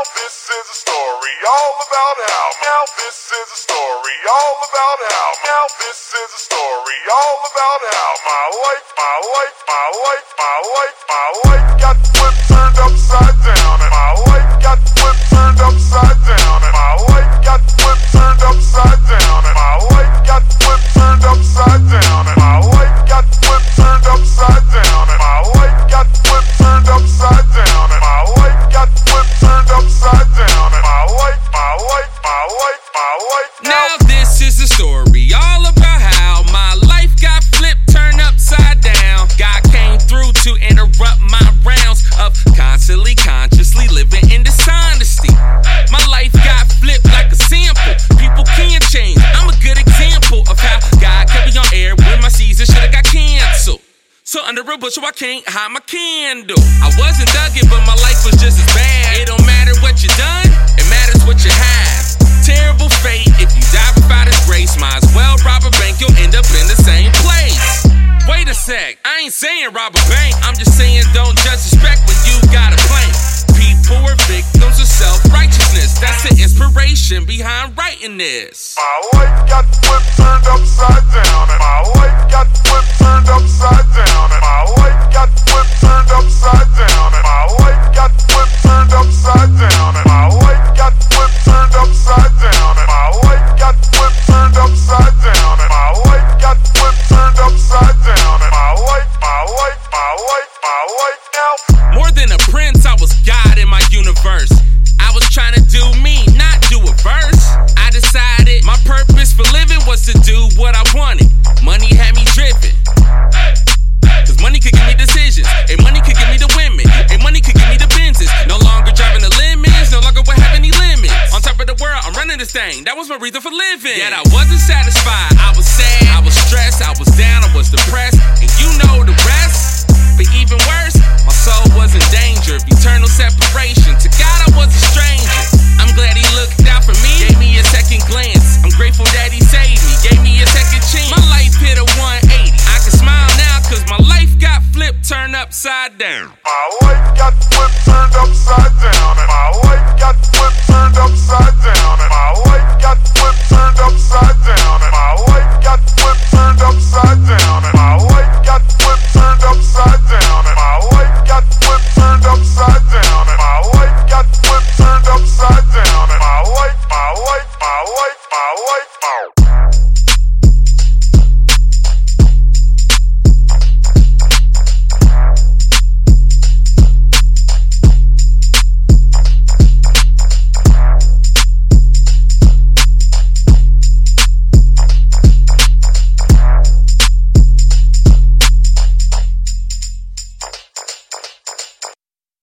Now this is a story all about how. Now this is a story all about how. Now this is a story all about how my life, my life, my life, my life, my life got flipped turned upside down, and my life got flipped turned upside. down So under a bushel, I can't hide my candle. I wasn't thugging, but my life was just as bad. It don't matter what you done, it matters what you have. Terrible fate, if you die without his grace, might as well rob a bank, you'll end up in the same place. Wait a sec, I ain't saying rob a bank, I'm just saying don't judge respect writing this. My life got flipped turned upside down, and my life got flipped turned upside down, everything. That was my reason for living. Yet I wasn't satisfied. I was sad. I was stressed. I was down. I was depressed. And you know the rest. But even worse, my soul was in danger of eternal separation. To God, I was a stranger. I'm glad He looked out for me. Gave me a second glance. I'm grateful that He saved me. Gave me a second chance. My life hit a 180. I can smile now, cause my life got flipped, turned upside down. My life got flipped, turned upside down. And my life got flipped, turned out.